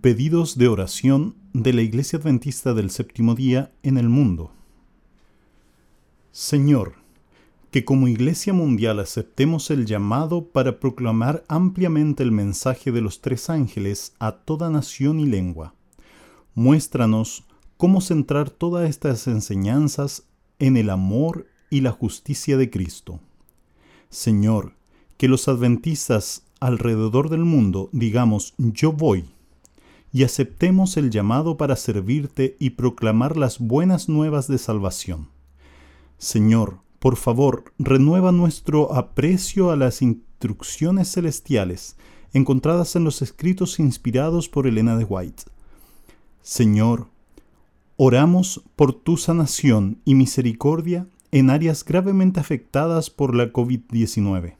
Pedidos de oración de la Iglesia Adventista del Séptimo Día en el mundo. Señor, que como Iglesia Mundial aceptemos el llamado para proclamar ampliamente el mensaje de los tres ángeles a toda nación y lengua. Muéstranos cómo centrar todas estas enseñanzas en el amor y la justicia de Cristo. Señor, que los adventistas alrededor del mundo digamos yo voy y aceptemos el llamado para servirte y proclamar las buenas nuevas de salvación. Señor, por favor, renueva nuestro aprecio a las instrucciones celestiales encontradas en los escritos inspirados por Elena de White. Señor, oramos por tu sanación y misericordia en áreas gravemente afectadas por la COVID-19.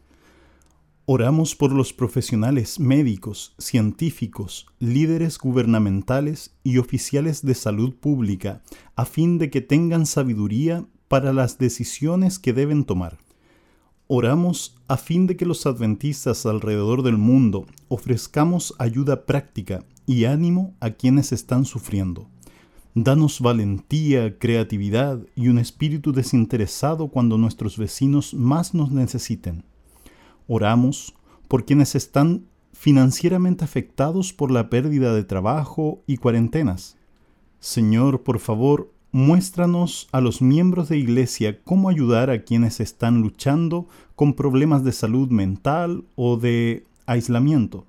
Oramos por los profesionales médicos, científicos, líderes gubernamentales y oficiales de salud pública, a fin de que tengan sabiduría para las decisiones que deben tomar. Oramos a fin de que los adventistas alrededor del mundo ofrezcamos ayuda práctica y ánimo a quienes están sufriendo. Danos valentía, creatividad y un espíritu desinteresado cuando nuestros vecinos más nos necesiten. Oramos por quienes están financieramente afectados por la pérdida de trabajo y cuarentenas. Señor, por favor, muéstranos a los miembros de Iglesia cómo ayudar a quienes están luchando con problemas de salud mental o de aislamiento.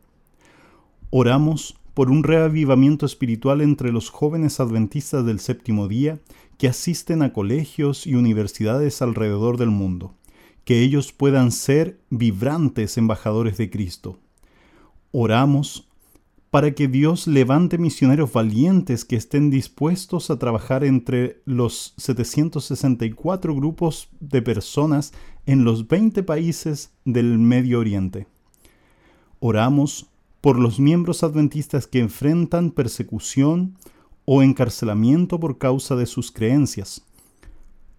Oramos por un reavivamiento espiritual entre los jóvenes adventistas del séptimo día que asisten a colegios y universidades alrededor del mundo que ellos puedan ser vibrantes embajadores de Cristo. Oramos para que Dios levante misioneros valientes que estén dispuestos a trabajar entre los 764 grupos de personas en los 20 países del Medio Oriente. Oramos por los miembros adventistas que enfrentan persecución o encarcelamiento por causa de sus creencias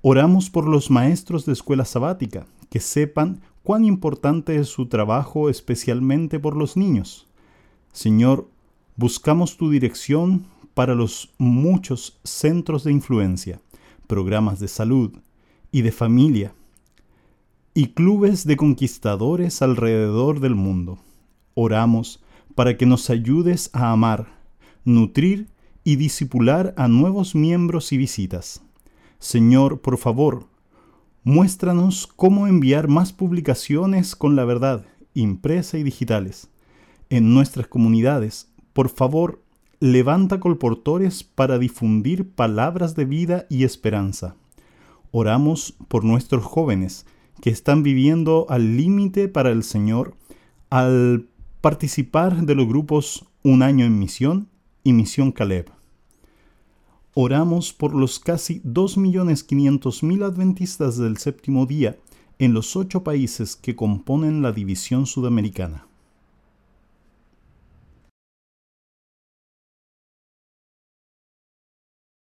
Oramos por los maestros de escuela sabática, que sepan cuán importante es su trabajo especialmente por los niños. Señor, buscamos tu dirección para los muchos centros de influencia, programas de salud y de familia, y clubes de conquistadores alrededor del mundo. Oramos para que nos ayudes a amar, nutrir y disipular a nuevos miembros y visitas. Señor, por favor, muéstranos cómo enviar más publicaciones con la verdad, impresa y digitales, en nuestras comunidades. Por favor, levanta colportores para difundir palabras de vida y esperanza. Oramos por nuestros jóvenes que están viviendo al límite para el Señor al participar de los grupos Un año en misión y Misión Caleb. Oramos por los casi 2.500.000 adventistas del séptimo día en los ocho países que componen la división sudamericana.